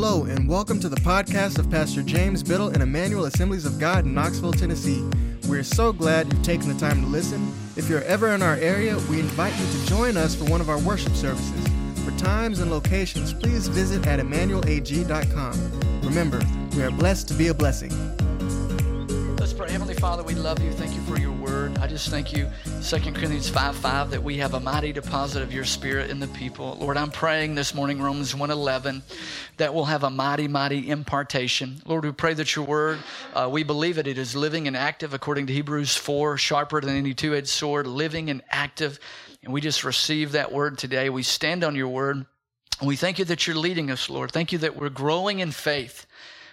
Hello, and welcome to the podcast of Pastor James Biddle and Emmanuel Assemblies of God in Knoxville, Tennessee. We're so glad you've taken the time to listen. If you're ever in our area, we invite you to join us for one of our worship services. For times and locations, please visit at emmanuelag.com. Remember, we are blessed to be a blessing. Let's pray. Heavenly Father, we love you. Thank you for your word. I just thank you, 2 Corinthians 5 5, that we have a mighty deposit of your spirit in the people. Lord, I'm praying this morning, Romans 111, that we'll have a mighty, mighty impartation. Lord, we pray that your word, uh, we believe it, it is living and active according to Hebrews 4, sharper than any two edged sword, living and active. And we just receive that word today. We stand on your word. And we thank you that you're leading us, Lord. Thank you that we're growing in faith.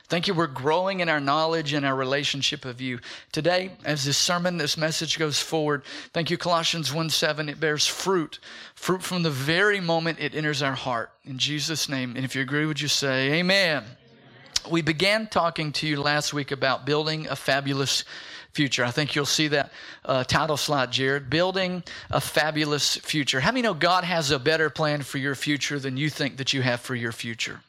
Thank you. We're growing in our knowledge and our relationship of you. Today, as this sermon, this message goes forward, thank you, Colossians 1 7. It bears fruit, fruit from the very moment it enters our heart. In Jesus' name. And if you agree, would you say, Amen? We began talking to you last week about building a fabulous future. I think you'll see that uh, title slide, Jared. Building a fabulous future. How many know God has a better plan for your future than you think that you have for your future?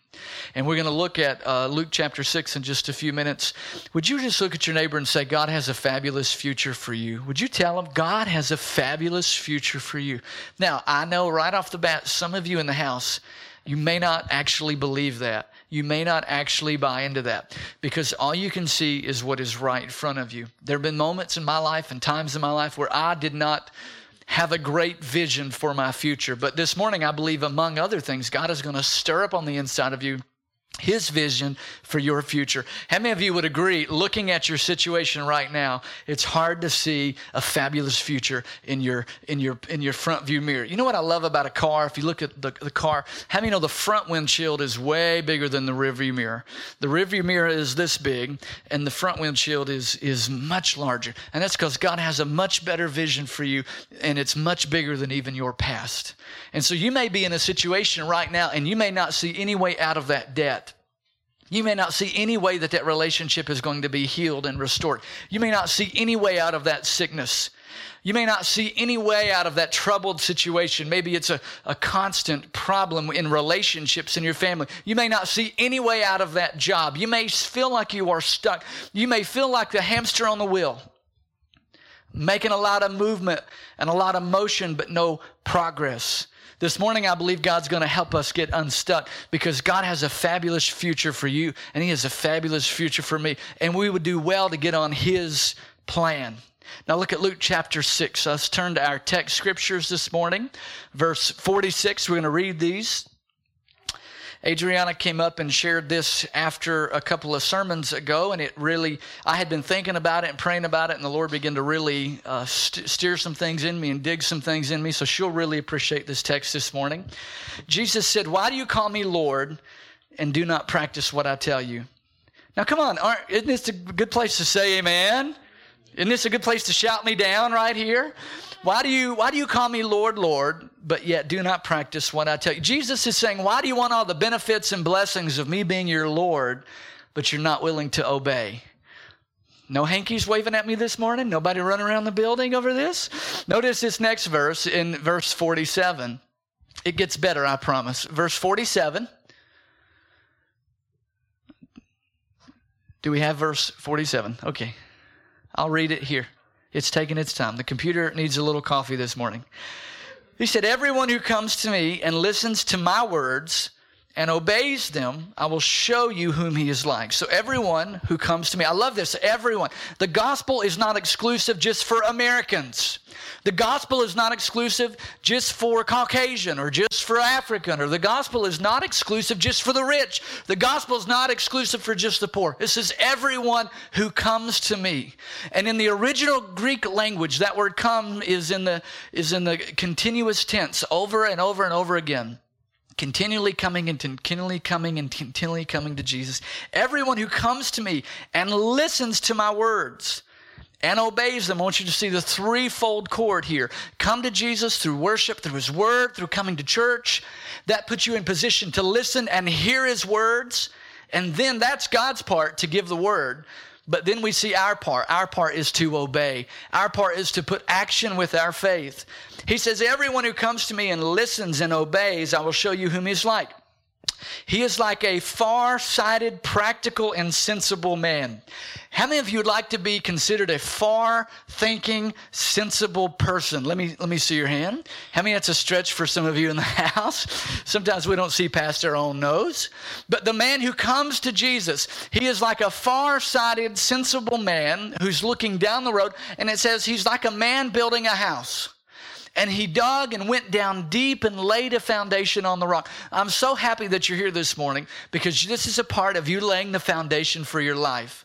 And we're going to look at uh, Luke chapter 6 in just a few minutes. Would you just look at your neighbor and say, God has a fabulous future for you? Would you tell him, God has a fabulous future for you? Now, I know right off the bat, some of you in the house, you may not actually believe that. You may not actually buy into that because all you can see is what is right in front of you. There have been moments in my life and times in my life where I did not have a great vision for my future. But this morning, I believe, among other things, God is going to stir up on the inside of you his vision for your future. How many of you would agree, looking at your situation right now, it's hard to see a fabulous future in your in your in your front view mirror. You know what I love about a car? If you look at the, the car, how many know the front windshield is way bigger than the rear view mirror? The rear view mirror is this big, and the front windshield is is much larger. And that's because God has a much better vision for you, and it's much bigger than even your past. And so you may be in a situation right now, and you may not see any way out of that debt. You may not see any way that that relationship is going to be healed and restored. You may not see any way out of that sickness. You may not see any way out of that troubled situation. Maybe it's a, a constant problem in relationships in your family. You may not see any way out of that job. You may feel like you are stuck. You may feel like the hamster on the wheel, making a lot of movement and a lot of motion, but no progress. This morning, I believe God's going to help us get unstuck because God has a fabulous future for you and He has a fabulous future for me. And we would do well to get on His plan. Now look at Luke chapter 6. Let's turn to our text scriptures this morning. Verse 46, we're going to read these. Adriana came up and shared this after a couple of sermons ago, and it really, I had been thinking about it and praying about it, and the Lord began to really uh, st- steer some things in me and dig some things in me. So she'll really appreciate this text this morning. Jesus said, Why do you call me Lord and do not practice what I tell you? Now, come on, isn't this a good place to say amen? Isn't this a good place to shout me down right here? Why do you why do you call me Lord, Lord, but yet do not practice what I tell you? Jesus is saying, Why do you want all the benefits and blessings of me being your Lord, but you're not willing to obey? No hankies waving at me this morning? Nobody running around the building over this? Notice this next verse in verse 47. It gets better, I promise. Verse 47. Do we have verse 47? Okay. I'll read it here. It's taking its time. The computer needs a little coffee this morning. He said, Everyone who comes to me and listens to my words and obeys them, I will show you whom he is like. So, everyone who comes to me, I love this, everyone. The gospel is not exclusive just for Americans. The gospel is not exclusive just for Caucasian or just for African, or the gospel is not exclusive just for the rich. The gospel is not exclusive for just the poor. This is everyone who comes to me. And in the original Greek language, that word come is in the, is in the continuous tense over and over and over again continually coming and continually coming and continually coming to Jesus. Everyone who comes to me and listens to my words and obeys them. I want you to see the threefold cord here. Come to Jesus through worship, through his word, through coming to church. That puts you in position to listen and hear his words. And then that's God's part to give the word. But then we see our part. Our part is to obey. Our part is to put action with our faith. He says, Everyone who comes to me and listens and obeys, I will show you whom he's like. He is like a far sighted, practical, and sensible man. How many of you would like to be considered a far thinking, sensible person? Let me, let me see your hand. How many that's a stretch for some of you in the house? Sometimes we don't see past our own nose. But the man who comes to Jesus, he is like a far sighted, sensible man who's looking down the road, and it says he's like a man building a house and he dug and went down deep and laid a foundation on the rock. I'm so happy that you're here this morning because this is a part of you laying the foundation for your life.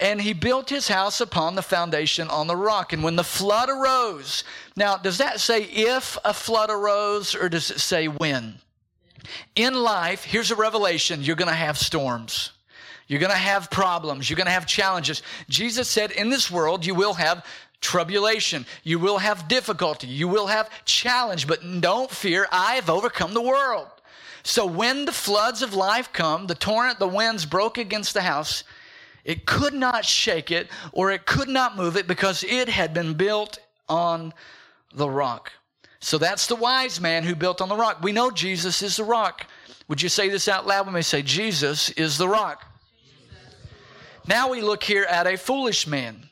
And he built his house upon the foundation on the rock. And when the flood arose, now, does that say if a flood arose or does it say when? In life, here's a revelation you're going to have storms. You're going to have problems. You're going to have challenges. Jesus said, In this world, you will have tribulation. You will have difficulty. You will have challenge, but don't fear. I've overcome the world. So when the floods of life come, the torrent, the winds broke against the house, it could not shake it or it could not move it because it had been built on the rock. So that's the wise man who built on the rock. We know Jesus is the rock. Would you say this out loud? We may say, Jesus is the rock. Now we look here at a foolish man.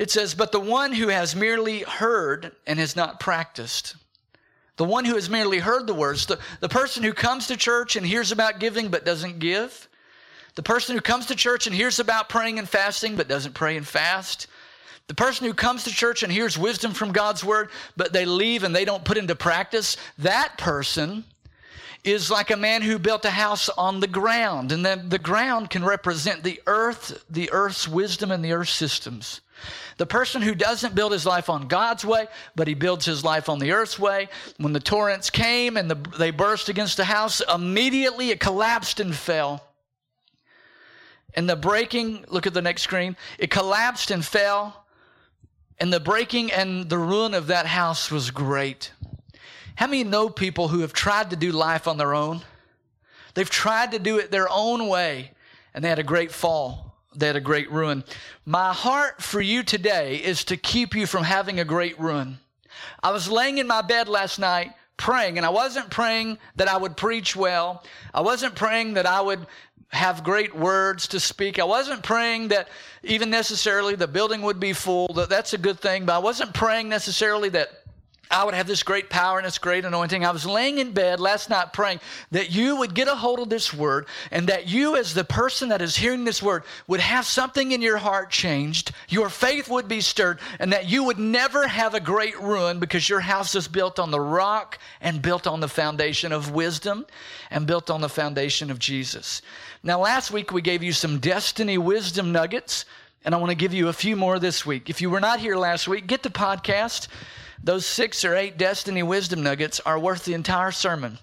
It says, But the one who has merely heard and has not practiced. The one who has merely heard the words, the, the person who comes to church and hears about giving but doesn't give, the person who comes to church and hears about praying and fasting but doesn't pray and fast, the person who comes to church and hears wisdom from God's word but they leave and they don't put into practice, that person is like a man who built a house on the ground. And then the ground can represent the earth, the earth's wisdom, and the earth's systems. The person who doesn't build his life on God's way, but he builds his life on the earth's way, when the torrents came and the, they burst against the house, immediately it collapsed and fell. And the breaking, look at the next screen, it collapsed and fell. And the breaking and the ruin of that house was great. How many know people who have tried to do life on their own? They've tried to do it their own way, and they had a great fall had a great ruin. My heart for you today is to keep you from having a great ruin. I was laying in my bed last night praying, and I wasn't praying that I would preach well. I wasn't praying that I would have great words to speak. I wasn't praying that even necessarily the building would be full. That's a good thing, but I wasn't praying necessarily that I would have this great power and this great anointing. I was laying in bed last night praying that you would get a hold of this word and that you, as the person that is hearing this word, would have something in your heart changed. Your faith would be stirred and that you would never have a great ruin because your house is built on the rock and built on the foundation of wisdom and built on the foundation of Jesus. Now, last week we gave you some destiny wisdom nuggets, and I want to give you a few more this week. If you were not here last week, get the podcast. Those six or eight destiny wisdom nuggets are worth the entire sermon.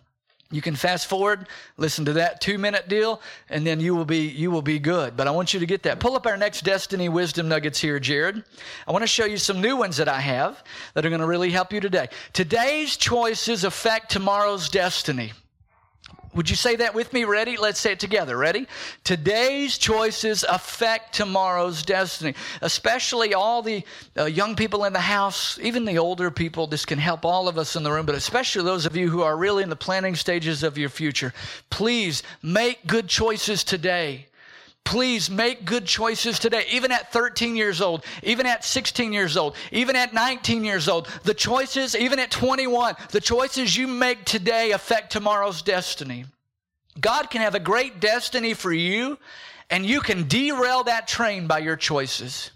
You can fast forward, listen to that two minute deal, and then you will be you will be good. But I want you to get that. Pull up our next Destiny Wisdom Nuggets here, Jared. I want to show you some new ones that I have that are going to really help you today. Today's choices affect tomorrow's destiny. Would you say that with me? Ready? Let's say it together. Ready? Today's choices affect tomorrow's destiny. Especially all the uh, young people in the house, even the older people. This can help all of us in the room, but especially those of you who are really in the planning stages of your future. Please make good choices today. Please make good choices today. Even at 13 years old, even at 16 years old, even at 19 years old, the choices, even at 21, the choices you make today affect tomorrow's destiny. God can have a great destiny for you, and you can derail that train by your choices.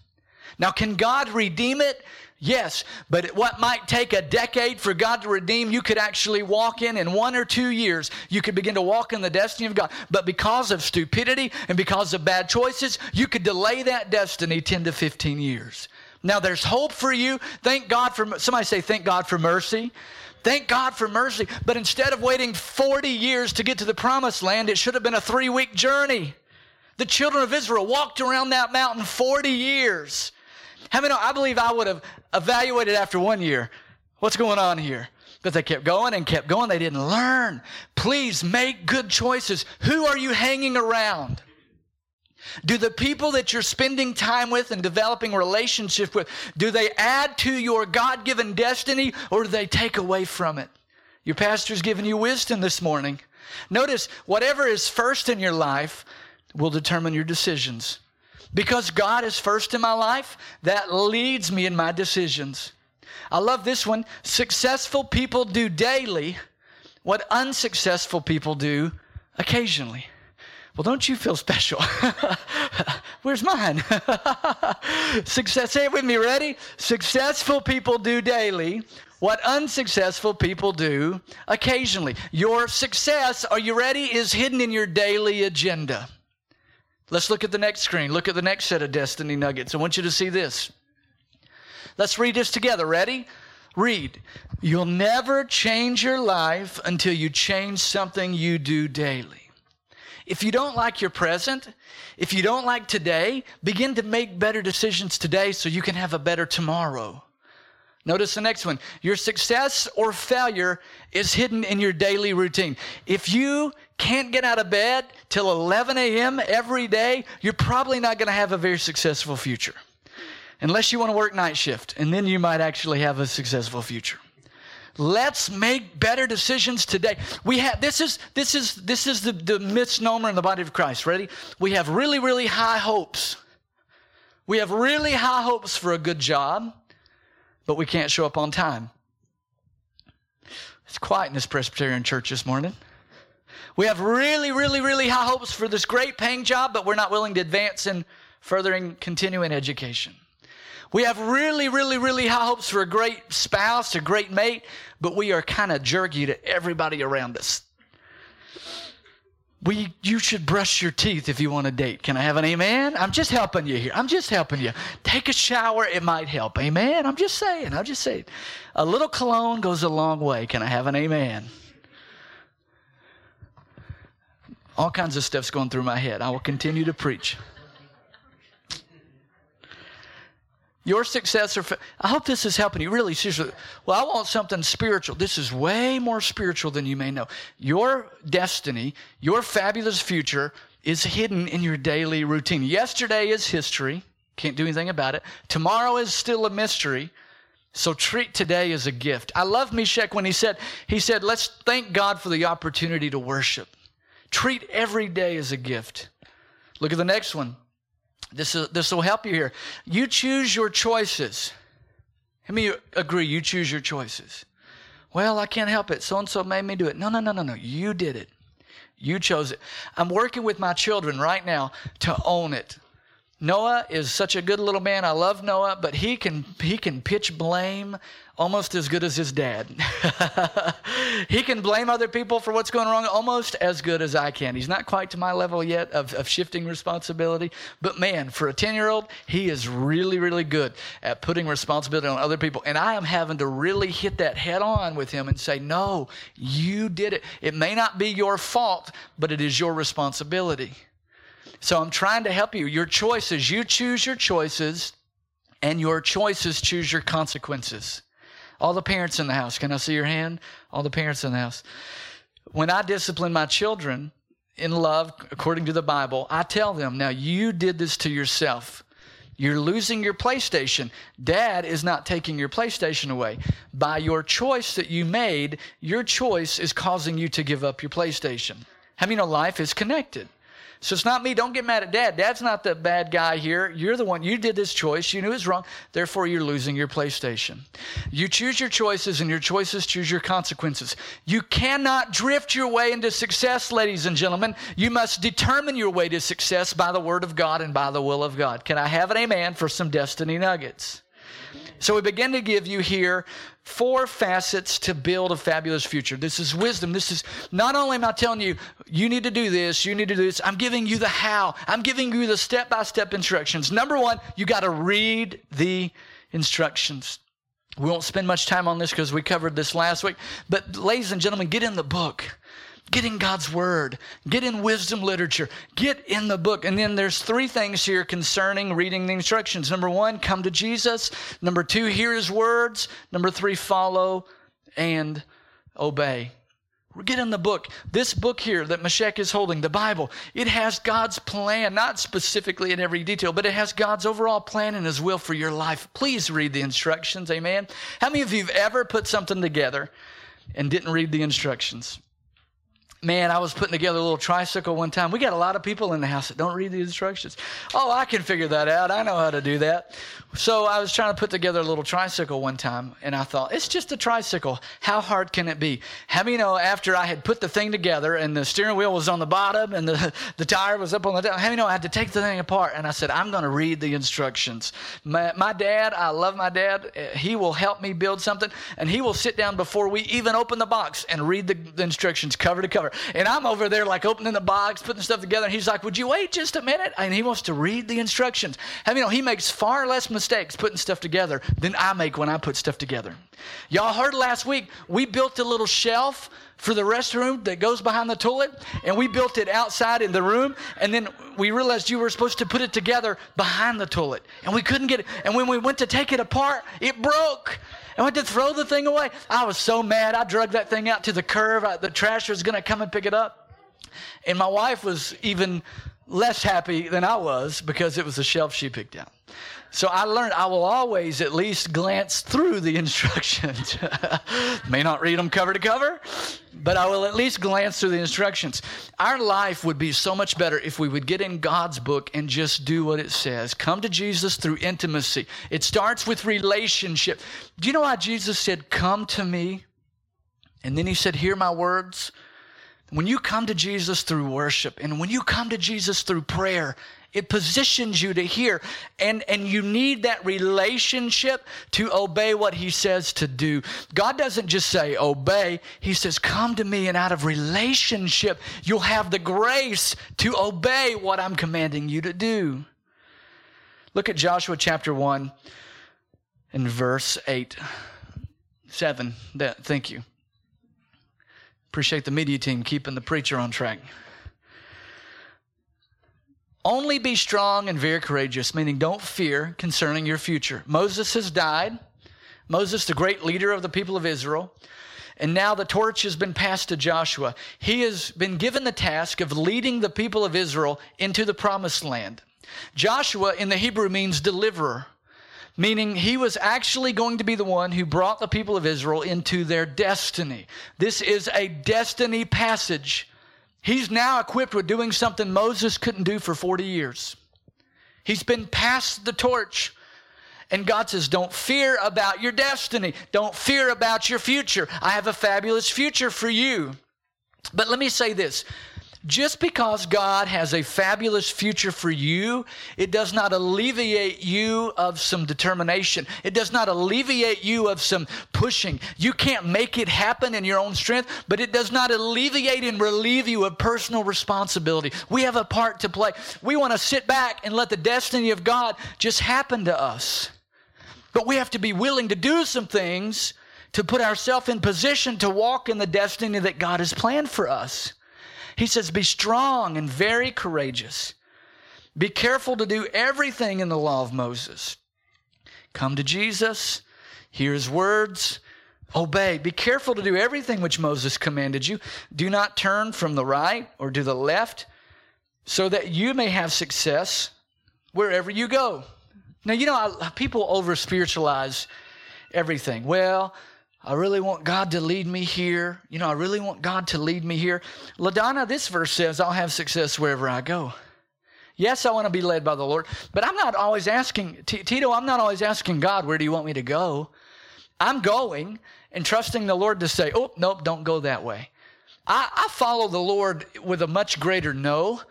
Now, can God redeem it? Yes, but what might take a decade for God to redeem, you could actually walk in in one or two years. You could begin to walk in the destiny of God. But because of stupidity and because of bad choices, you could delay that destiny 10 to 15 years. Now there's hope for you. Thank God for, somebody say, thank God for mercy. Thank God for mercy. But instead of waiting 40 years to get to the promised land, it should have been a three week journey. The children of Israel walked around that mountain 40 years. How many? I believe I would have evaluated after one year. What's going on here? But they kept going and kept going. They didn't learn. Please make good choices. Who are you hanging around? Do the people that you're spending time with and developing relationship with, do they add to your God-given destiny or do they take away from it? Your pastor's giving you wisdom this morning. Notice, whatever is first in your life will determine your decisions. Because God is first in my life, that leads me in my decisions. I love this one. Successful people do daily what unsuccessful people do occasionally. Well, don't you feel special? Where's mine? Success, say it with me, ready? Successful people do daily what unsuccessful people do occasionally. Your success, are you ready, is hidden in your daily agenda. Let's look at the next screen. Look at the next set of destiny nuggets. I want you to see this. Let's read this together. Ready? Read. You'll never change your life until you change something you do daily. If you don't like your present, if you don't like today, begin to make better decisions today so you can have a better tomorrow. Notice the next one. Your success or failure is hidden in your daily routine. If you can't get out of bed till 11 a.m. every day, you're probably not going to have a very successful future. Unless you want to work night shift, and then you might actually have a successful future. Let's make better decisions today. We have this is this is this is the, the misnomer in the body of Christ. Ready? We have really, really high hopes. We have really high hopes for a good job, but we can't show up on time. It's quiet in this Presbyterian church this morning. We have really, really, really high hopes for this great paying job, but we're not willing to advance in furthering continuing education. We have really, really, really high hopes for a great spouse, a great mate, but we are kind of jerky to everybody around us. We, you should brush your teeth if you want to date. Can I have an amen? I'm just helping you here. I'm just helping you. Take a shower, it might help. Amen? I'm just saying. I'm just saying. A little cologne goes a long way. Can I have an amen? All kinds of stuff's going through my head. I will continue to preach. Your success or fa- I hope this is helping you really seriously. Well, I want something spiritual. This is way more spiritual than you may know. Your destiny, your fabulous future is hidden in your daily routine. Yesterday is history. Can't do anything about it. Tomorrow is still a mystery. So treat today as a gift. I love Meshach when he said, he said, let's thank God for the opportunity to worship. Treat every day as a gift. Look at the next one. This, is, this will help you here. You choose your choices. How many agree you choose your choices? Well, I can't help it. So and so made me do it. No, no, no, no, no. You did it. You chose it. I'm working with my children right now to own it. Noah is such a good little man. I love Noah, but he can he can pitch blame almost as good as his dad. he can blame other people for what's going wrong almost as good as I can. He's not quite to my level yet of, of shifting responsibility, but man, for a 10 year old, he is really, really good at putting responsibility on other people. And I am having to really hit that head on with him and say, No, you did it. It may not be your fault, but it is your responsibility. So I'm trying to help you. Your choices, you choose your choices, and your choices choose your consequences. All the parents in the house, can I see your hand? All the parents in the house. When I discipline my children in love, according to the Bible, I tell them, now you did this to yourself. You're losing your PlayStation. Dad is not taking your PlayStation away. By your choice that you made, your choice is causing you to give up your PlayStation. How many know life is connected? So it's not me. Don't get mad at dad. Dad's not the bad guy here. You're the one. You did this choice. You knew it was wrong. Therefore, you're losing your PlayStation. You choose your choices, and your choices choose your consequences. You cannot drift your way into success, ladies and gentlemen. You must determine your way to success by the Word of God and by the will of God. Can I have an amen for some destiny nuggets? So we begin to give you here four facets to build a fabulous future. This is wisdom. This is not only am I telling you, you need to do this, you need to do this, I'm giving you the how. I'm giving you the step by step instructions. Number one, you got to read the instructions. We won't spend much time on this because we covered this last week. But, ladies and gentlemen, get in the book. Get in God's Word. Get in wisdom literature. Get in the book. And then there's three things here concerning reading the instructions. Number one, come to Jesus. Number two, hear His words. Number three, follow and obey. Get in the book. This book here that Meshach is holding, the Bible, it has God's plan, not specifically in every detail, but it has God's overall plan and His will for your life. Please read the instructions. Amen. How many of you have ever put something together and didn't read the instructions? Man, I was putting together a little tricycle one time. We got a lot of people in the house that don't read the instructions. Oh, I can figure that out. I know how to do that. So I was trying to put together a little tricycle one time, and I thought, it's just a tricycle. How hard can it be? How you know after I had put the thing together and the steering wheel was on the bottom and the, the tire was up on the top, how you know I had to take the thing apart? And I said, I'm going to read the instructions. My, my dad, I love my dad. He will help me build something, and he will sit down before we even open the box and read the, the instructions cover to cover. And I'm over there like opening the box, putting stuff together. And he's like, Would you wait just a minute? And he wants to read the instructions. You know, he makes far less mistakes putting stuff together than I make when I put stuff together. Y'all heard last week, we built a little shelf for the restroom that goes behind the toilet, and we built it outside in the room, and then we realized you were supposed to put it together behind the toilet, and we couldn't get it. And when we went to take it apart, it broke. And I had to throw the thing away. I was so mad. I dragged that thing out to the curb. I, the trash was going to come and pick it up. And my wife was even less happy than I was because it was a shelf she picked out. So I learned I will always at least glance through the instructions. May not read them cover to cover, but I will at least glance through the instructions. Our life would be so much better if we would get in God's book and just do what it says. Come to Jesus through intimacy. It starts with relationship. Do you know why Jesus said, Come to me? And then he said, Hear my words. When you come to Jesus through worship and when you come to Jesus through prayer, it positions you to hear. And, and you need that relationship to obey what he says to do. God doesn't just say obey, he says, come to me. And out of relationship, you'll have the grace to obey what I'm commanding you to do. Look at Joshua chapter 1 and verse 8. 7. Thank you. Appreciate the media team keeping the preacher on track. Only be strong and very courageous, meaning don't fear concerning your future. Moses has died. Moses, the great leader of the people of Israel. And now the torch has been passed to Joshua. He has been given the task of leading the people of Israel into the promised land. Joshua in the Hebrew means deliverer, meaning he was actually going to be the one who brought the people of Israel into their destiny. This is a destiny passage He's now equipped with doing something Moses couldn't do for 40 years. He's been passed the torch. And God says, Don't fear about your destiny. Don't fear about your future. I have a fabulous future for you. But let me say this just because God has a fabulous future for you, it does not alleviate you of some determination. It does not alleviate you of some pushing. You can't make it happen in your own strength, but it does not alleviate and relieve you of personal responsibility. We have a part to play. We want to sit back and let the destiny of God just happen to us. But we have to be willing to do some things to put ourselves in position to walk in the destiny that God has planned for us. He says, Be strong and very courageous. Be careful to do everything in the law of Moses. Come to Jesus, hear his words, obey. Be careful to do everything which Moses commanded you. Do not turn from the right or to the left, so that you may have success wherever you go. Now, you know, people over spiritualize everything. Well, I really want God to lead me here. You know, I really want God to lead me here. LaDonna, this verse says, I'll have success wherever I go. Yes, I want to be led by the Lord, but I'm not always asking, Tito, I'm not always asking God, where do you want me to go? I'm going and trusting the Lord to say, oh, nope, don't go that way. I, I follow the Lord with a much greater no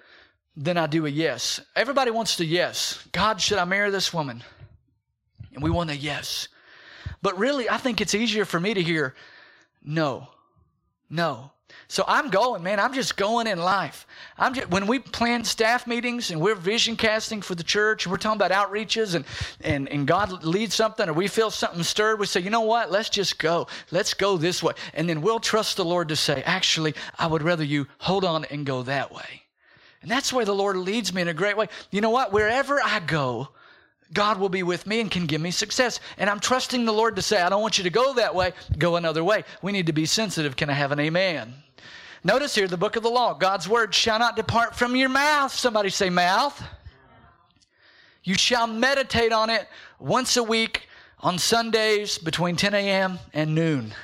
than I do a yes. Everybody wants to yes. God, should I marry this woman? And we want a yes. But really, I think it's easier for me to hear no, no. So I'm going, man. I'm just going in life. I'm just, when we plan staff meetings and we're vision casting for the church, and we're talking about outreaches and, and, and God leads something or we feel something stirred, we say, you know what? Let's just go. Let's go this way. And then we'll trust the Lord to say, actually, I would rather you hold on and go that way. And that's where the Lord leads me in a great way. You know what? Wherever I go, God will be with me and can give me success. And I'm trusting the Lord to say, I don't want you to go that way, go another way. We need to be sensitive. Can I have an amen? Notice here the book of the law God's word shall not depart from your mouth. Somebody say, mouth. You shall meditate on it once a week on Sundays between 10 a.m. and noon.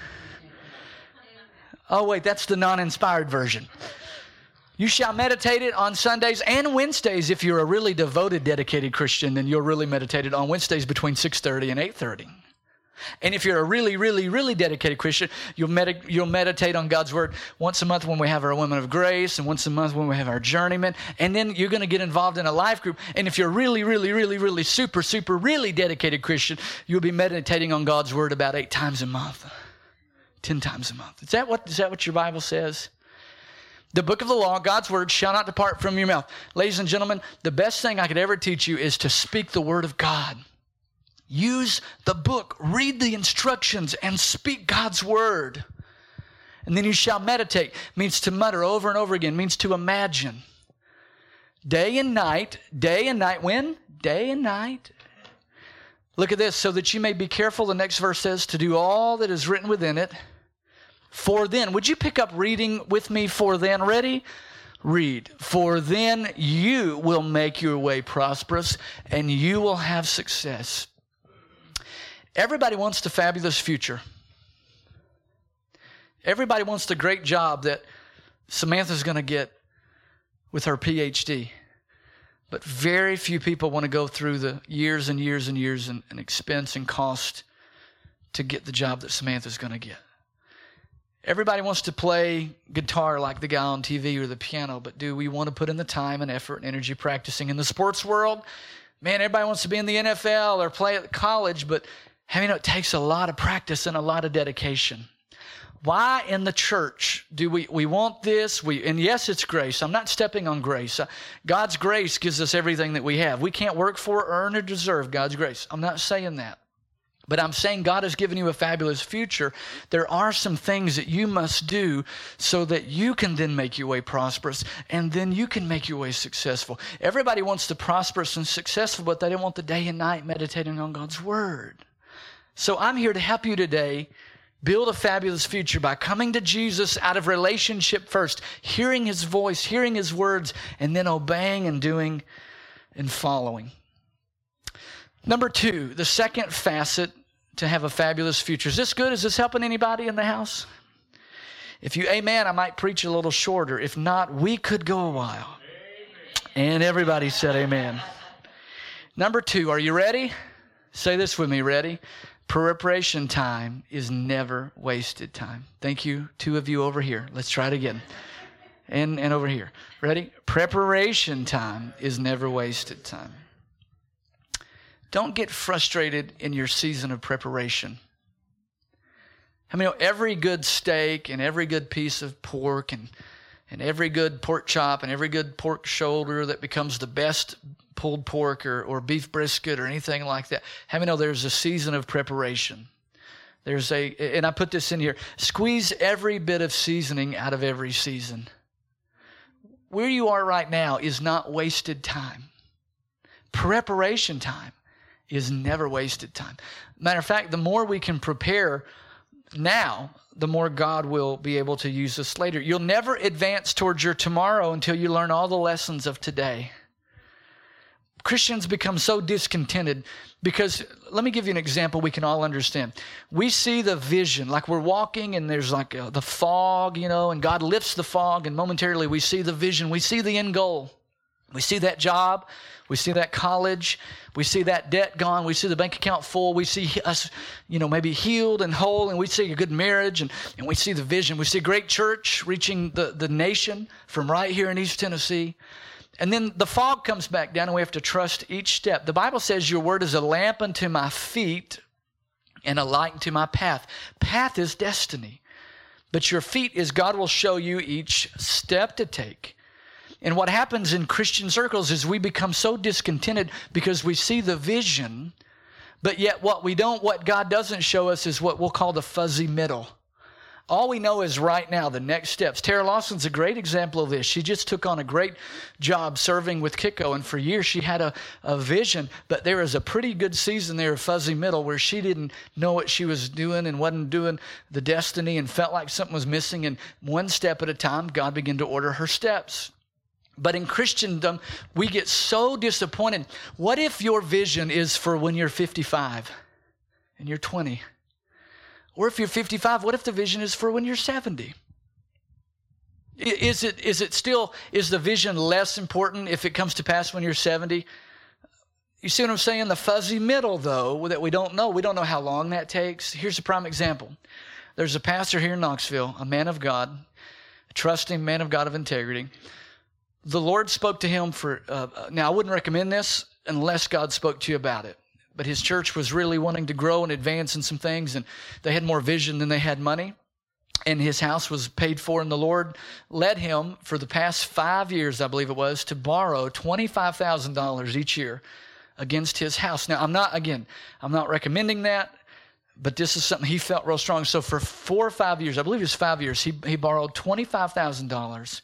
Oh, wait, that's the non inspired version. You shall meditate it on Sundays and Wednesdays. If you're a really devoted, dedicated Christian, then you'll really meditate it on Wednesdays between 6:30 and 8:30. And if you're a really, really, really dedicated Christian, you'll, med- you'll meditate on God's Word once a month when we have our Women of Grace and once a month when we have our Journeyman. And then you're going to get involved in a life group. And if you're really, really, really, really super, super, really dedicated Christian, you'll be meditating on God's Word about eight times a month, 10 times a month. Is that what, is that what your Bible says? The book of the law, God's word, shall not depart from your mouth. Ladies and gentlemen, the best thing I could ever teach you is to speak the word of God. Use the book, read the instructions, and speak God's word. And then you shall meditate, means to mutter over and over again, means to imagine. Day and night, day and night. When? Day and night. Look at this, so that you may be careful, the next verse says, to do all that is written within it. For then, would you pick up reading with me for then? Ready? Read. For then you will make your way prosperous and you will have success. Everybody wants the fabulous future. Everybody wants the great job that Samantha's going to get with her PhD. But very few people want to go through the years and years and years and, expense and cost to get the job that Samantha's going to get. Everybody wants to play guitar like the guy on TV or the piano, but do we want to put in the time and effort and energy practicing in the sports world? Man, everybody wants to be in the NFL or play at college, but how you know it takes a lot of practice and a lot of dedication? Why in the church do we, we want this? We, and yes, it's grace. I'm not stepping on grace. Uh, God's grace gives us everything that we have. We can't work for, earn, or deserve God's grace. I'm not saying that. But I'm saying God has given you a fabulous future. There are some things that you must do so that you can then make your way prosperous and then you can make your way successful. Everybody wants to prosperous and successful, but they don't want the day and night meditating on God's Word. So I'm here to help you today build a fabulous future by coming to Jesus out of relationship first, hearing his voice, hearing his words, and then obeying and doing and following. Number two, the second facet to have a fabulous future. Is this good? Is this helping anybody in the house? If you amen, I might preach a little shorter. If not, we could go a while. And everybody said amen. Number two, are you ready? Say this with me. Ready? Preparation time is never wasted time. Thank you, two of you over here. Let's try it again. And, and over here. Ready? Preparation time is never wasted time. Don't get frustrated in your season of preparation. I mean, every good steak and every good piece of pork and, and every good pork chop and every good pork shoulder that becomes the best pulled pork or, or beef brisket or anything like that. How many know there's a season of preparation? There's a, and I put this in here squeeze every bit of seasoning out of every season. Where you are right now is not wasted time. Preparation time is never wasted time. Matter of fact, the more we can prepare now, the more God will be able to use us later. You'll never advance towards your tomorrow until you learn all the lessons of today. Christians become so discontented because let me give you an example we can all understand. We see the vision, like we're walking and there's like a, uh, the fog, you know, and God lifts the fog, and momentarily we see the vision, we see the end goal. We see that job, we see that college, we see that debt gone, we see the bank account full, we see us, you know, maybe healed and whole, and we see a good marriage, and, and we see the vision. We see a great church reaching the, the nation from right here in East Tennessee. And then the fog comes back down, and we have to trust each step. The Bible says, Your word is a lamp unto my feet and a light unto my path. Path is destiny, but your feet is God will show you each step to take. And what happens in Christian circles is we become so discontented because we see the vision, but yet what we don't, what God doesn't show us is what we'll call the fuzzy middle. All we know is right now, the next steps. Tara Lawson's a great example of this. She just took on a great job serving with Kiko, and for years she had a, a vision, but there was a pretty good season there, of fuzzy middle, where she didn't know what she was doing and wasn't doing the destiny and felt like something was missing. And one step at a time, God began to order her steps. But in Christendom, we get so disappointed. What if your vision is for when you're 55 and you're 20? Or if you're 55, what if the vision is for when you're 70? Is it, is it still, is the vision less important if it comes to pass when you're 70? You see what I'm saying? The fuzzy middle, though, that we don't know. We don't know how long that takes. Here's a prime example. There's a pastor here in Knoxville, a man of God, a trusting man of God of integrity. The Lord spoke to him for, uh, now I wouldn't recommend this unless God spoke to you about it. But his church was really wanting to grow and advance in some things, and they had more vision than they had money. And his house was paid for and the lord led him for the past five years i believe it was to borrow $25000 each year against his house. Now i'm not again i'm not recommending that but this is something he felt real strong. So for four or five years i believe it was five years he, he borrowed $25000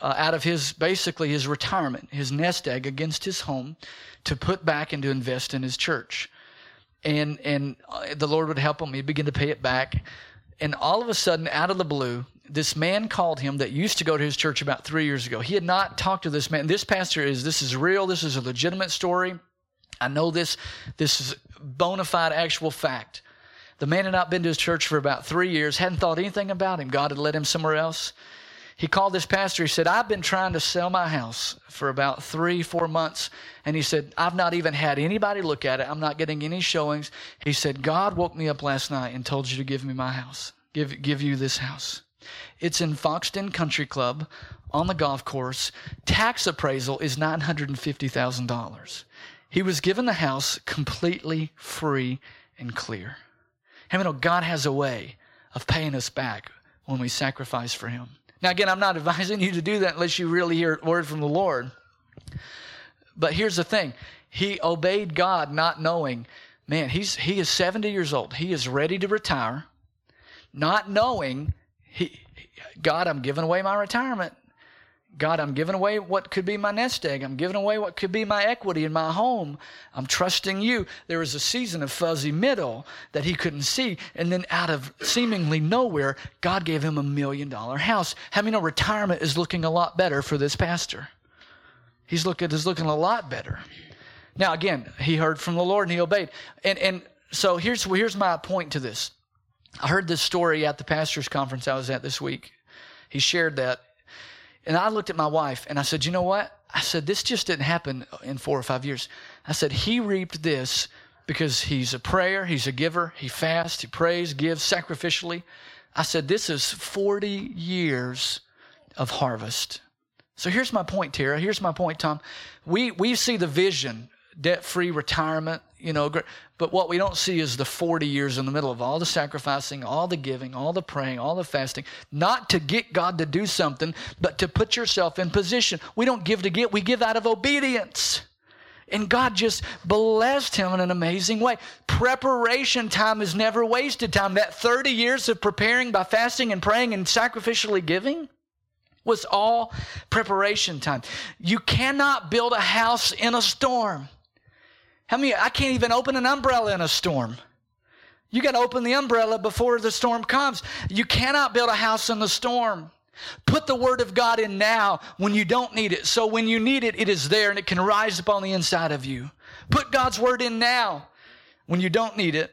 uh, out of his basically his retirement his nest egg against his home to put back and to invest in his church and and uh, the lord would help him he'd begin to pay it back and all of a sudden, out of the blue, this man called him that used to go to his church about three years ago. He had not talked to this man. This pastor is, this is real. This is a legitimate story. I know this. This is bona fide, actual fact. The man had not been to his church for about three years, hadn't thought anything about him. God had led him somewhere else. He called this pastor. He said, I've been trying to sell my house for about three, four months. And he said, I've not even had anybody look at it. I'm not getting any showings. He said, God woke me up last night and told you to give me my house, give, give you this house. It's in Fox Den Country Club on the golf course. Tax appraisal is $950,000. He was given the house completely free and clear. Many know God has a way of paying us back when we sacrifice for Him? Now, again, I'm not advising you to do that unless you really hear a word from the Lord. But here's the thing he obeyed God, not knowing, man, he's, he is 70 years old. He is ready to retire, not knowing, he, God, I'm giving away my retirement. God, I'm giving away what could be my nest egg. I'm giving away what could be my equity in my home. I'm trusting you. There was a season of fuzzy middle that he couldn't see. And then out of seemingly nowhere, God gave him a million dollar house. Having a retirement is looking a lot better for this pastor? He's looking, is looking a lot better. Now, again, he heard from the Lord and he obeyed. And, and so here's, here's my point to this. I heard this story at the pastor's conference I was at this week. He shared that and I looked at my wife and I said, You know what? I said, This just didn't happen in four or five years. I said, He reaped this because he's a prayer, he's a giver, he fasts, he prays, gives sacrificially. I said, This is 40 years of harvest. So here's my point, Tara. Here's my point, Tom. We, we see the vision debt free retirement, you know, but what we don't see is the 40 years in the middle of all the sacrificing, all the giving, all the praying, all the fasting, not to get God to do something, but to put yourself in position. We don't give to get, we give out of obedience. And God just blessed him in an amazing way. Preparation time is never wasted time. That 30 years of preparing by fasting and praying and sacrificially giving, was all preparation time. You cannot build a house in a storm. How many? I can't even open an umbrella in a storm. You got to open the umbrella before the storm comes. You cannot build a house in the storm. Put the word of God in now when you don't need it. So when you need it, it is there and it can rise up on the inside of you. Put God's word in now when you don't need it.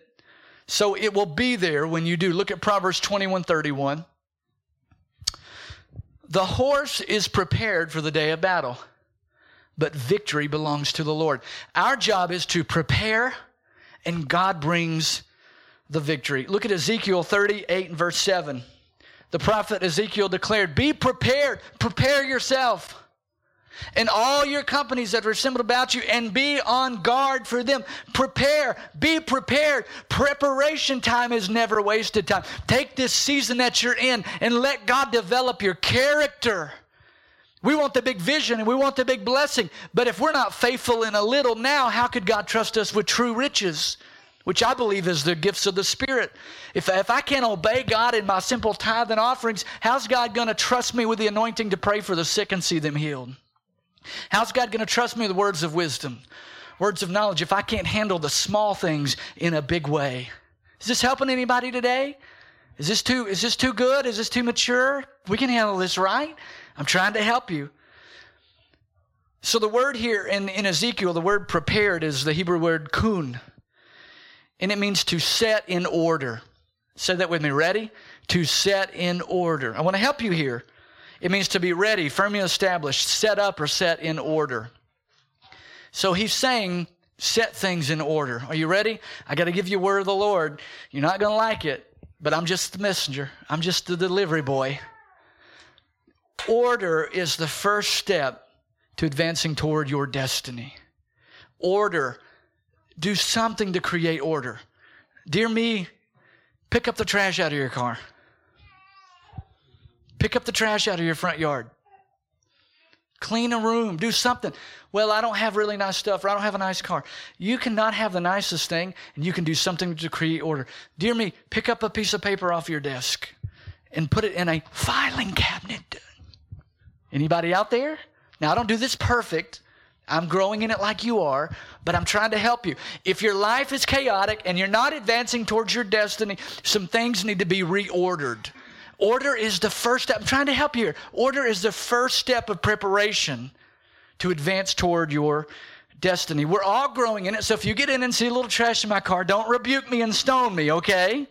So it will be there when you do. Look at Proverbs 21 31. The horse is prepared for the day of battle but victory belongs to the Lord. Our job is to prepare, and God brings the victory. Look at Ezekiel 38 and verse 7. The prophet Ezekiel declared, Be prepared, prepare yourself and all your companies that are assembled about you and be on guard for them. Prepare, be prepared. Preparation time is never wasted time. Take this season that you're in and let God develop your character. We want the big vision and we want the big blessing. But if we're not faithful in a little now, how could God trust us with true riches? Which I believe is the gifts of the Spirit. If, if I can't obey God in my simple tithe and offerings, how's God going to trust me with the anointing to pray for the sick and see them healed? How's God going to trust me with words of wisdom, words of knowledge, if I can't handle the small things in a big way? Is this helping anybody today? Is this too, is this too good? Is this too mature? We can handle this, right? I'm trying to help you. So the word here in, in Ezekiel, the word prepared is the Hebrew word kun. And it means to set in order. Say that with me. Ready? To set in order. I want to help you here. It means to be ready, firmly established, set up, or set in order. So he's saying, set things in order. Are you ready? I got to give you word of the Lord. You're not going to like it, but I'm just the messenger, I'm just the delivery boy. Order is the first step to advancing toward your destiny. Order. Do something to create order. Dear me, pick up the trash out of your car. Pick up the trash out of your front yard. Clean a room. Do something. Well, I don't have really nice stuff or I don't have a nice car. You cannot have the nicest thing and you can do something to create order. Dear me, pick up a piece of paper off your desk and put it in a filing cabinet. Anybody out there? Now, I don't do this perfect. I'm growing in it like you are, but I'm trying to help you. If your life is chaotic and you're not advancing towards your destiny, some things need to be reordered. Order is the first step. I'm trying to help you here. Order is the first step of preparation to advance toward your destiny. We're all growing in it. So if you get in and see a little trash in my car, don't rebuke me and stone me, okay?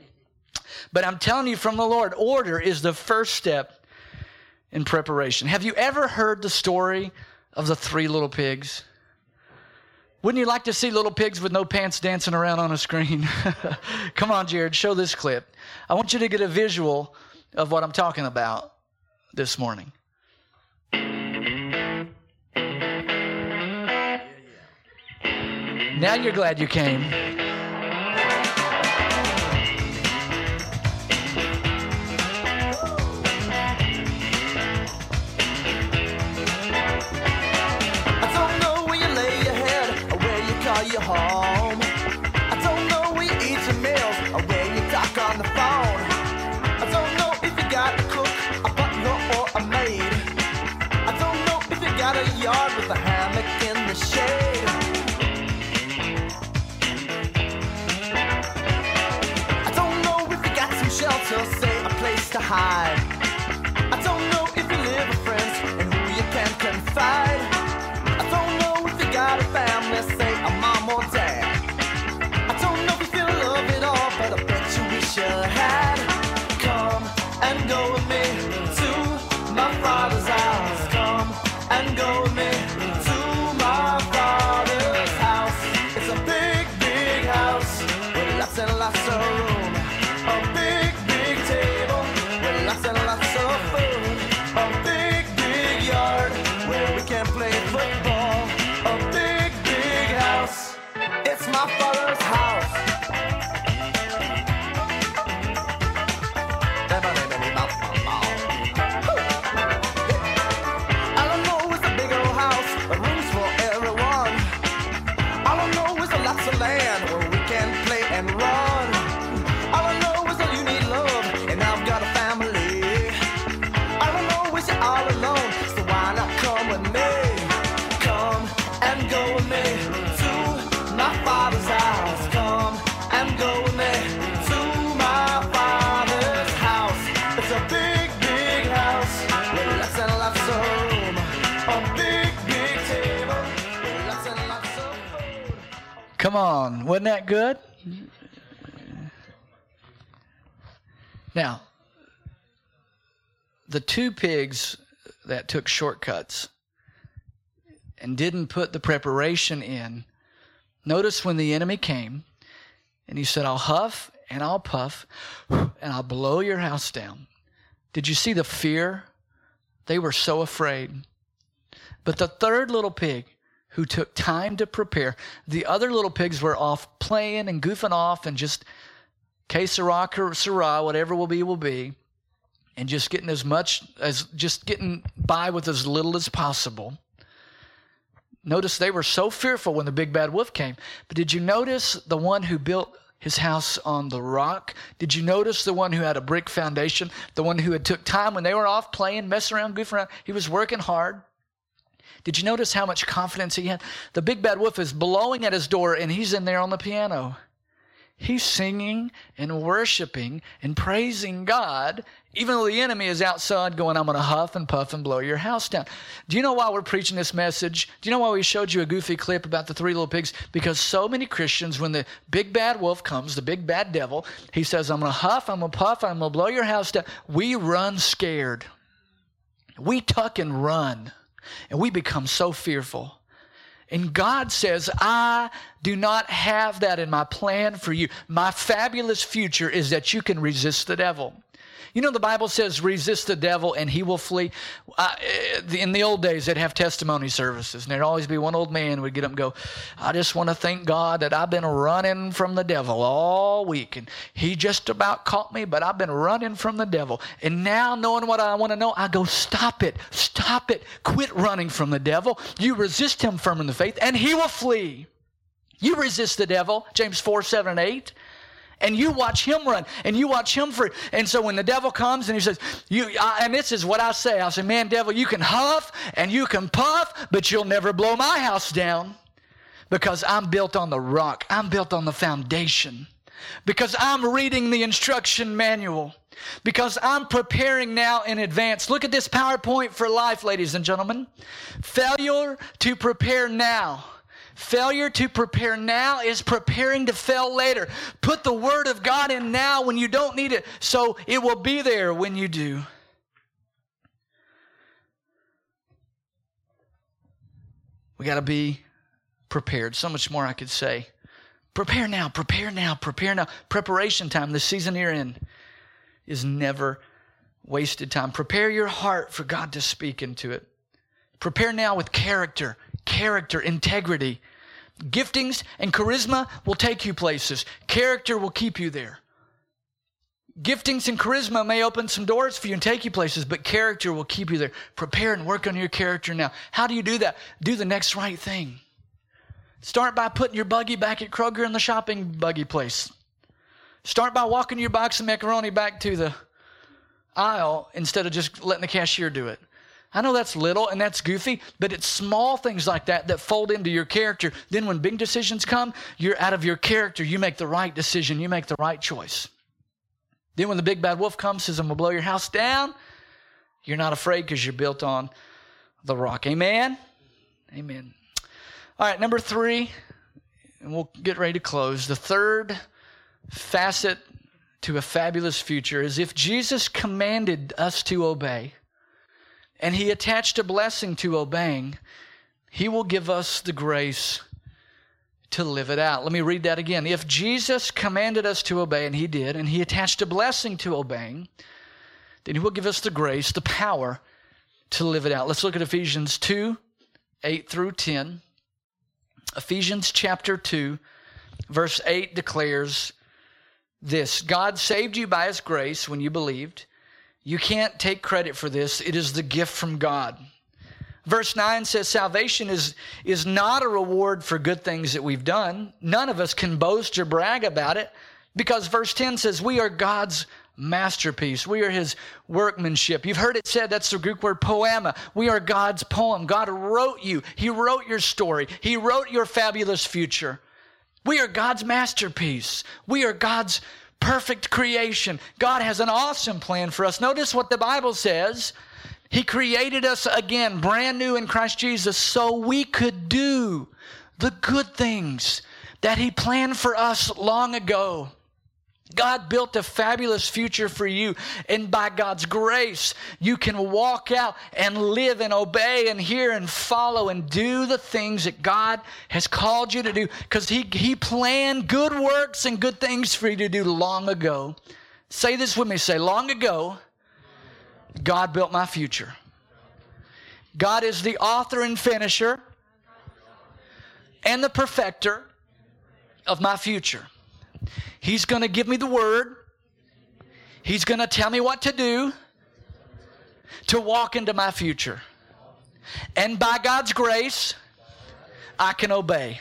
But I'm telling you from the Lord, order is the first step in preparation. Have you ever heard the story of the three little pigs? Wouldn't you like to see little pigs with no pants dancing around on a screen? Come on, Jared, show this clip. I want you to get a visual of what I'm talking about this morning. Now you're glad you came. A good? Now, the two pigs that took shortcuts and didn't put the preparation in, notice when the enemy came and he said, I'll huff and I'll puff and I'll blow your house down. Did you see the fear? They were so afraid. But the third little pig, who took time to prepare, the other little pigs were off playing and goofing off and just que sera, sera, whatever will be, will be, and just getting as much as just getting by with as little as possible. Notice they were so fearful when the big bad wolf came. But did you notice the one who built his house on the rock? Did you notice the one who had a brick foundation? The one who had took time when they were off playing, messing around, goofing around? He was working hard. Did you notice how much confidence he had? The big bad wolf is blowing at his door and he's in there on the piano. He's singing and worshiping and praising God, even though the enemy is outside going, I'm going to huff and puff and blow your house down. Do you know why we're preaching this message? Do you know why we showed you a goofy clip about the three little pigs? Because so many Christians, when the big bad wolf comes, the big bad devil, he says, I'm going to huff, I'm going to puff, I'm going to blow your house down. We run scared. We tuck and run, and we become so fearful. And God says, I do not have that in my plan for you. My fabulous future is that you can resist the devil. You know, the Bible says, resist the devil and he will flee. Uh, in the old days, they'd have testimony services, and there'd always be one old man would get up and go, I just want to thank God that I've been running from the devil all week. And he just about caught me, but I've been running from the devil. And now, knowing what I want to know, I go, stop it, stop it, quit running from the devil. You resist him firm in the faith, and he will flee. You resist the devil, James 4, 7, and 8 and you watch him run and you watch him free. And so when the devil comes and he says, you, I, and this is what I say, I say, man, devil, you can huff and you can puff, but you'll never blow my house down because I'm built on the rock. I'm built on the foundation because I'm reading the instruction manual because I'm preparing now in advance. Look at this PowerPoint for life, ladies and gentlemen. Failure to prepare now Failure to prepare now is preparing to fail later. Put the Word of God in now when you don't need it, so it will be there when you do. We got to be prepared. So much more I could say. Prepare now, prepare now, prepare now. Preparation time, the season you're in, is never wasted time. Prepare your heart for God to speak into it. Prepare now with character character, integrity. Giftings and charisma will take you places. Character will keep you there. Giftings and charisma may open some doors for you and take you places, but character will keep you there. Prepare and work on your character now. How do you do that? Do the next right thing. Start by putting your buggy back at Kroger in the shopping buggy place. Start by walking your box of macaroni back to the aisle instead of just letting the cashier do it. I know that's little and that's goofy, but it's small things like that that fold into your character. Then when big decisions come, you're out of your character. You make the right decision, you make the right choice. Then when the big bad wolf comes, and says, I'm going to blow your house down, you're not afraid because you're built on the rock. Amen? Amen. All right, number three, and we'll get ready to close. The third facet to a fabulous future is if Jesus commanded us to obey, and he attached a blessing to obeying, he will give us the grace to live it out. Let me read that again. If Jesus commanded us to obey, and he did, and he attached a blessing to obeying, then he will give us the grace, the power to live it out. Let's look at Ephesians 2 8 through 10. Ephesians chapter 2, verse 8 declares this God saved you by his grace when you believed. You can't take credit for this, it is the gift from God. Verse 9 says salvation is, is not a reward for good things that we've done. None of us can boast or brag about it because verse 10 says we are God's masterpiece. We are his workmanship. You've heard it said, that's the Greek word poema. We are God's poem. God wrote you. He wrote your story. He wrote your fabulous future. We are God's masterpiece. We are God's perfect creation. God has an awesome plan for us. Notice what the Bible says. He created us again, brand new in Christ Jesus, so we could do the good things that He planned for us long ago. God built a fabulous future for you. And by God's grace, you can walk out and live and obey and hear and follow and do the things that God has called you to do because he, he planned good works and good things for you to do long ago. Say this with me say, long ago, God built my future. God is the author and finisher and the perfecter of my future. He's going to give me the word. He's going to tell me what to do to walk into my future. And by God's grace, I can obey.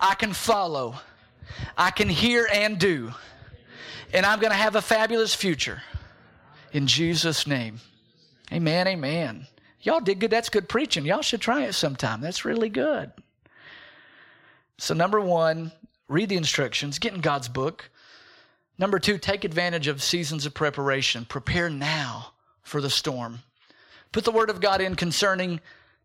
I can follow. I can hear and do. And I'm going to have a fabulous future. In Jesus' name. Amen, amen. Y'all did good. That's good preaching. Y'all should try it sometime. That's really good. So, number one, read the instructions, get in God's book. Number two, take advantage of seasons of preparation. Prepare now for the storm. Put the word of God in concerning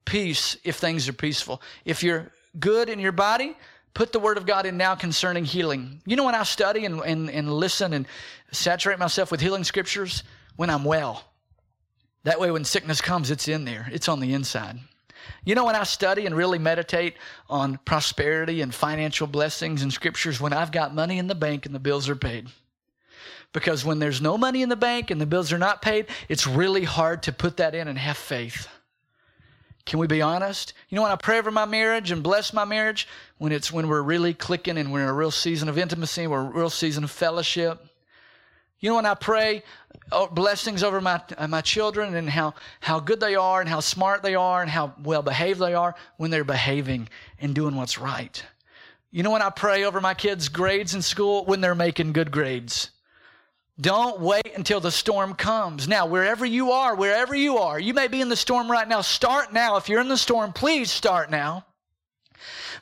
peace if things are peaceful. If you're good in your body, put the word of God in now concerning healing. You know when I study and, and, and listen and saturate myself with healing scriptures? When I'm well. That way, when sickness comes, it's in there, it's on the inside. You know, when I study and really meditate on prosperity and financial blessings and scriptures, when I've got money in the bank and the bills are paid. Because when there's no money in the bank and the bills are not paid, it's really hard to put that in and have faith. Can we be honest? You know, when I pray over my marriage and bless my marriage, when it's when we're really clicking and we're in a real season of intimacy, we're a real season of fellowship. You know, when I pray oh, blessings over my uh, my children and how how good they are and how smart they are and how well behaved they are when they're behaving and doing what's right. You know, when I pray over my kids' grades in school when they're making good grades. Don't wait until the storm comes. Now, wherever you are, wherever you are, you may be in the storm right now. Start now. If you're in the storm, please start now.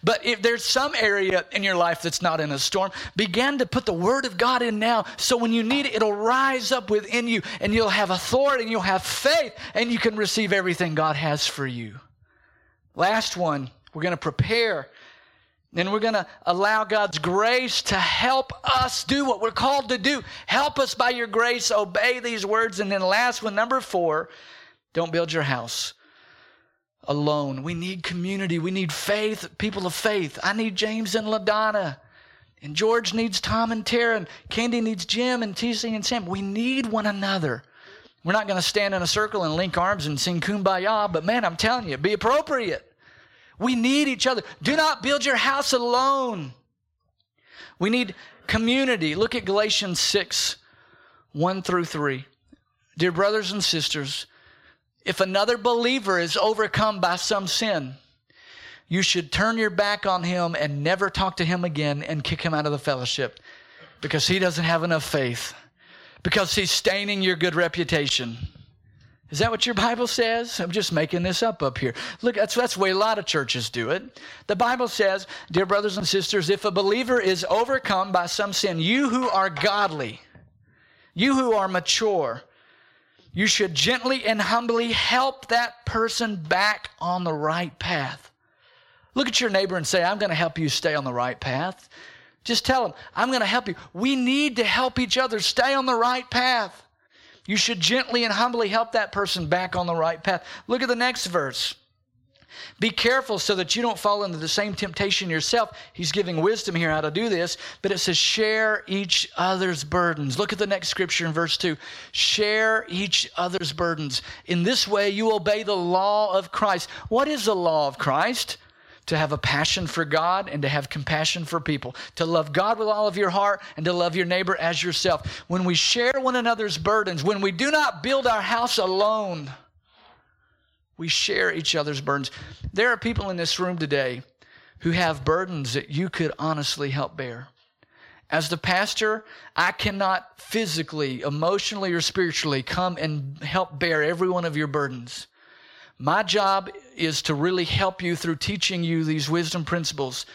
But if there's some area in your life that's not in a storm, begin to put the Word of God in now. So when you need it, it'll rise up within you and you'll have authority and you'll have faith and you can receive everything God has for you. Last one, we're going to prepare and we're going to allow God's grace to help us do what we're called to do. Help us by your grace obey these words. And then last one, number four, don't build your house alone. We need community. We need faith, people of faith. I need James and LaDonna. And George needs Tom and Tara. And Candy needs Jim and TC and Sam. We need one another. We're not going to stand in a circle and link arms and sing kumbaya, but man, I'm telling you, be appropriate. We need each other. Do not build your house alone. We need community. Look at Galatians 6 1 through 3. Dear brothers and sisters, if another believer is overcome by some sin, you should turn your back on him and never talk to him again and kick him out of the fellowship because he doesn't have enough faith, because he's staining your good reputation. Is that what your Bible says? I'm just making this up up here. Look, that's, that's the way a lot of churches do it. The Bible says, dear brothers and sisters, if a believer is overcome by some sin, you who are godly, you who are mature, you should gently and humbly help that person back on the right path. Look at your neighbor and say, I'm going to help you stay on the right path. Just tell them, I'm going to help you. We need to help each other stay on the right path. You should gently and humbly help that person back on the right path. Look at the next verse. Be careful so that you don't fall into the same temptation yourself. He's giving wisdom here how to do this, but it says, share each other's burdens. Look at the next scripture in verse 2. Share each other's burdens. In this way, you obey the law of Christ. What is the law of Christ? to have a passion for God and to have compassion for people, to love God with all of your heart and to love your neighbor as yourself. When we share one another's burdens, when we do not build our house alone, we share each other's burdens. There are people in this room today who have burdens that you could honestly help bear. As the pastor, I cannot physically, emotionally, or spiritually come and help bear every one of your burdens. My job is to really help you through teaching you these wisdom principles.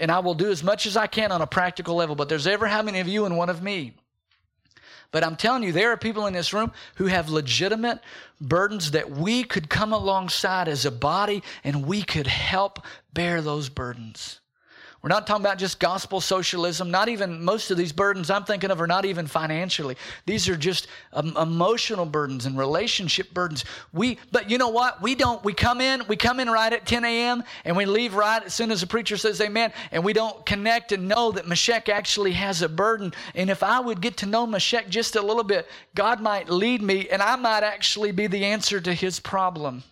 And I will do as much as I can on a practical level. But there's ever how many of you and one of me? But I'm telling you, there are people in this room who have legitimate burdens that we could come alongside as a body and we could help bear those burdens. We're not talking about just gospel socialism. Not even most of these burdens I'm thinking of are not even financially. These are just um, emotional burdens and relationship burdens. We, but you know what? We don't. We come in. We come in right at 10 a.m. and we leave right as soon as the preacher says Amen. And we don't connect and know that Meshach actually has a burden. And if I would get to know Meshach just a little bit, God might lead me, and I might actually be the answer to his problem.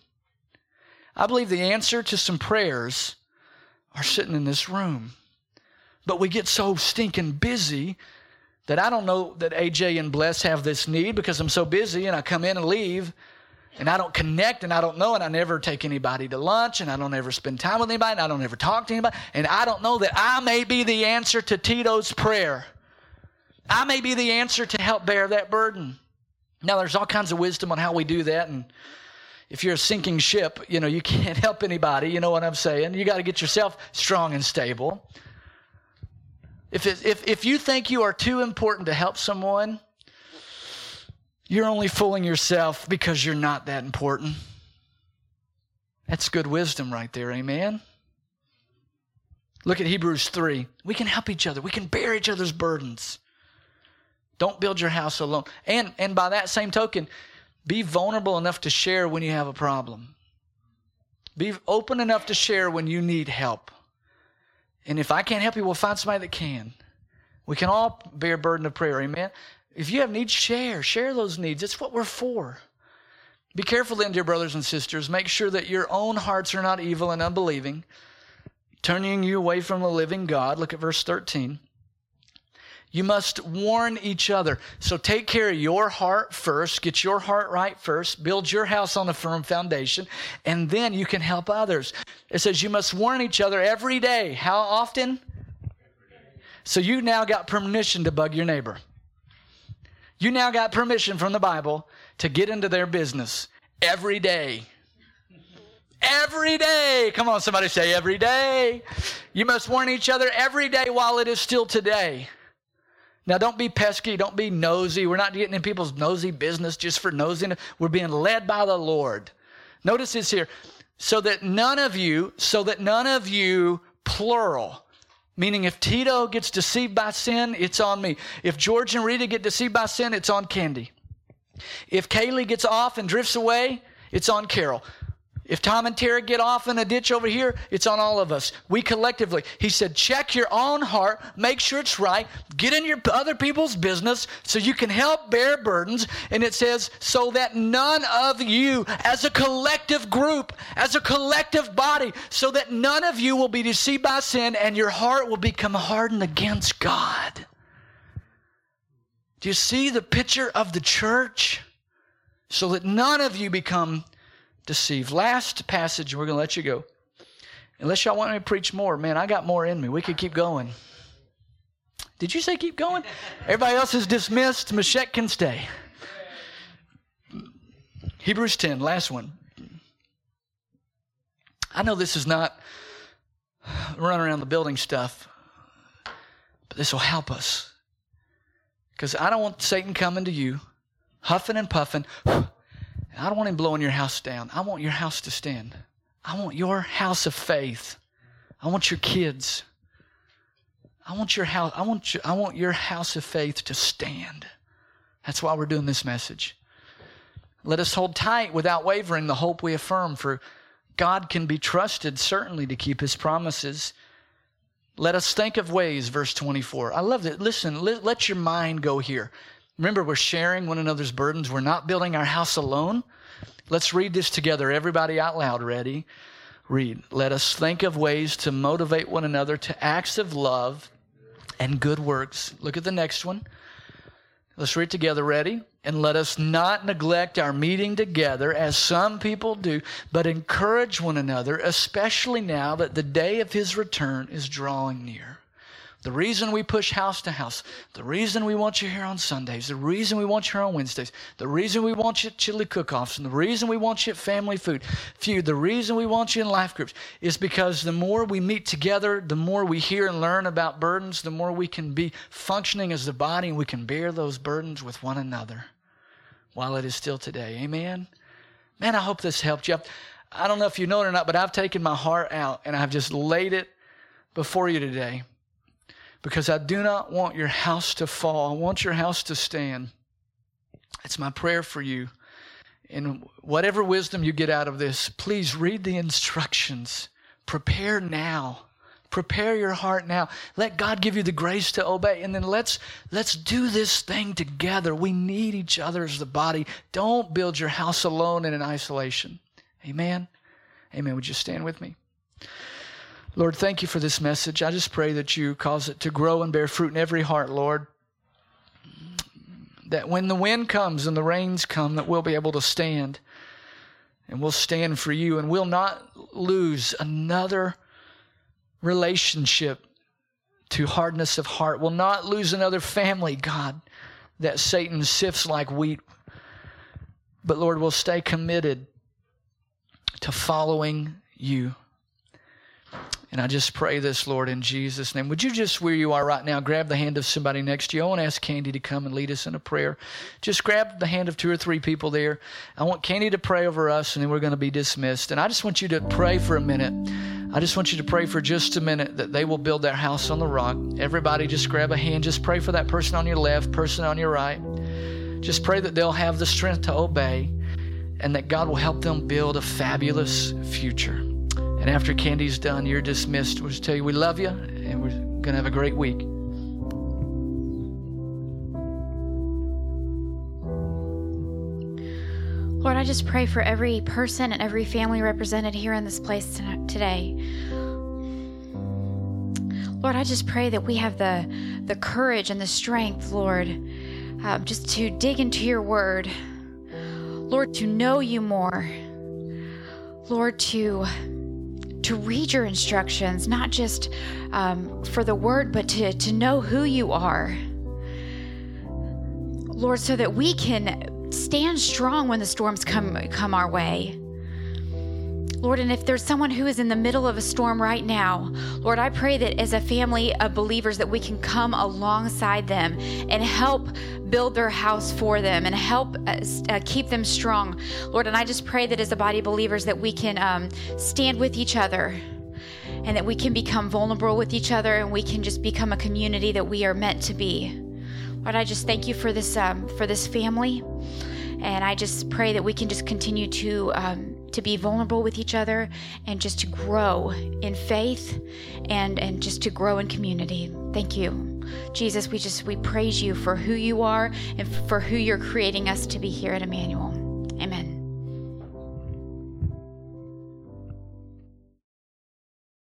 I believe the answer to some prayers are sitting in this room. But we get so stinking busy that I don't know that AJ and Bless have this need because I'm so busy and I come in and leave and I don't connect and I don't know and I never take anybody to lunch and I don't ever spend time with anybody and I don't ever talk to anybody and I don't know that I may be the answer to Tito's prayer. I may be the answer to help bear that burden. Now there's all kinds of wisdom on how we do that and if you're a sinking ship, you know, you can't help anybody. You know what I'm saying? You got to get yourself strong and stable. If, it, if, if you think you are too important to help someone, you're only fooling yourself because you're not that important. That's good wisdom right there, amen? Look at Hebrews 3. We can help each other, we can bear each other's burdens. Don't build your house alone. And, and by that same token, Be vulnerable enough to share when you have a problem. Be open enough to share when you need help. And if I can't help you, we'll find somebody that can. We can all bear burden of prayer. Amen. If you have needs, share. Share those needs. It's what we're for. Be careful then, dear brothers and sisters. Make sure that your own hearts are not evil and unbelieving, turning you away from the living God. Look at verse 13. You must warn each other. So take care of your heart first, get your heart right first, build your house on a firm foundation, and then you can help others. It says you must warn each other every day. How often? So you now got permission to bug your neighbor. You now got permission from the Bible to get into their business every day. Every day. Come on, somebody say every day. You must warn each other every day while it is still today. Now, don't be pesky. Don't be nosy. We're not getting in people's nosy business just for nosing. We're being led by the Lord. Notice this here. So that none of you, so that none of you, plural, meaning if Tito gets deceived by sin, it's on me. If George and Rita get deceived by sin, it's on Candy. If Kaylee gets off and drifts away, it's on Carol. If Tom and Tara get off in a ditch over here, it's on all of us. We collectively. He said, check your own heart, make sure it's right, get in your other people's business so you can help bear burdens. And it says, so that none of you, as a collective group, as a collective body, so that none of you will be deceived by sin and your heart will become hardened against God. Do you see the picture of the church? So that none of you become deceived. Last passage, we're going to let you go. Unless y'all want me to preach more, man, I got more in me. We could keep going. Did you say keep going? Everybody else is dismissed. Meshach can stay. Hebrews 10, last one. I know this is not run around the building stuff, but this will help us. Because I don't want Satan coming to you, huffing and puffing. I don't want him blowing your house down. I want your house to stand. I want your house of faith. I want your kids. I want your house. I want you, I want your house of faith to stand. That's why we're doing this message. Let us hold tight without wavering the hope we affirm, for God can be trusted certainly to keep his promises. Let us think of ways, verse 24. I love it. Listen, let, let your mind go here. Remember, we're sharing one another's burdens. We're not building our house alone. Let's read this together. Everybody out loud. Ready? Read. Let us think of ways to motivate one another to acts of love and good works. Look at the next one. Let's read together. Ready? And let us not neglect our meeting together as some people do, but encourage one another, especially now that the day of his return is drawing near. The reason we push house to house, the reason we want you here on Sundays, the reason we want you here on Wednesdays, the reason we want you at chili cook-offs, and the reason we want you at family food feud, the reason we want you in life groups is because the more we meet together, the more we hear and learn about burdens, the more we can be functioning as the body and we can bear those burdens with one another while it is still today. Amen? Man, I hope this helped you. I don't know if you know it or not, but I've taken my heart out and I've just laid it before you today because I do not want your house to fall. I want your house to stand. It's my prayer for you. And whatever wisdom you get out of this, please read the instructions. Prepare now. Prepare your heart now. Let God give you the grace to obey. And then let's let's do this thing together. We need each other as the body. Don't build your house alone and in isolation. Amen. Amen. Would you stand with me? Lord, thank you for this message. I just pray that you cause it to grow and bear fruit in every heart, Lord. That when the wind comes and the rains come, that we'll be able to stand. And we'll stand for you and we'll not lose another relationship to hardness of heart. We'll not lose another family, God, that Satan sifts like wheat. But Lord, we'll stay committed to following you. And I just pray this, Lord, in Jesus' name. Would you just, where you are right now, grab the hand of somebody next to you? I want to ask Candy to come and lead us in a prayer. Just grab the hand of two or three people there. I want Candy to pray over us, and then we're going to be dismissed. And I just want you to pray for a minute. I just want you to pray for just a minute that they will build their house on the rock. Everybody, just grab a hand. Just pray for that person on your left, person on your right. Just pray that they'll have the strength to obey and that God will help them build a fabulous future. And after Candy's done, you're dismissed. We'll just tell you we love you, and we're going to have a great week. Lord, I just pray for every person and every family represented here in this place today. Lord, I just pray that we have the, the courage and the strength, Lord, um, just to dig into your word. Lord, to know you more. Lord, to to read your instructions, not just um, for the word, but to, to know who you are. Lord, so that we can stand strong when the storms come come our way. Lord, and if there's someone who is in the middle of a storm right now, Lord, I pray that as a family of believers that we can come alongside them and help build their house for them and help uh, uh, keep them strong. Lord, and I just pray that as a body of believers that we can um, stand with each other and that we can become vulnerable with each other and we can just become a community that we are meant to be. Lord, I just thank you for this um, for this family, and I just pray that we can just continue to um, to be vulnerable with each other and just to grow in faith and and just to grow in community. Thank you. Jesus, we just we praise you for who you are and for who you're creating us to be here at Emmanuel.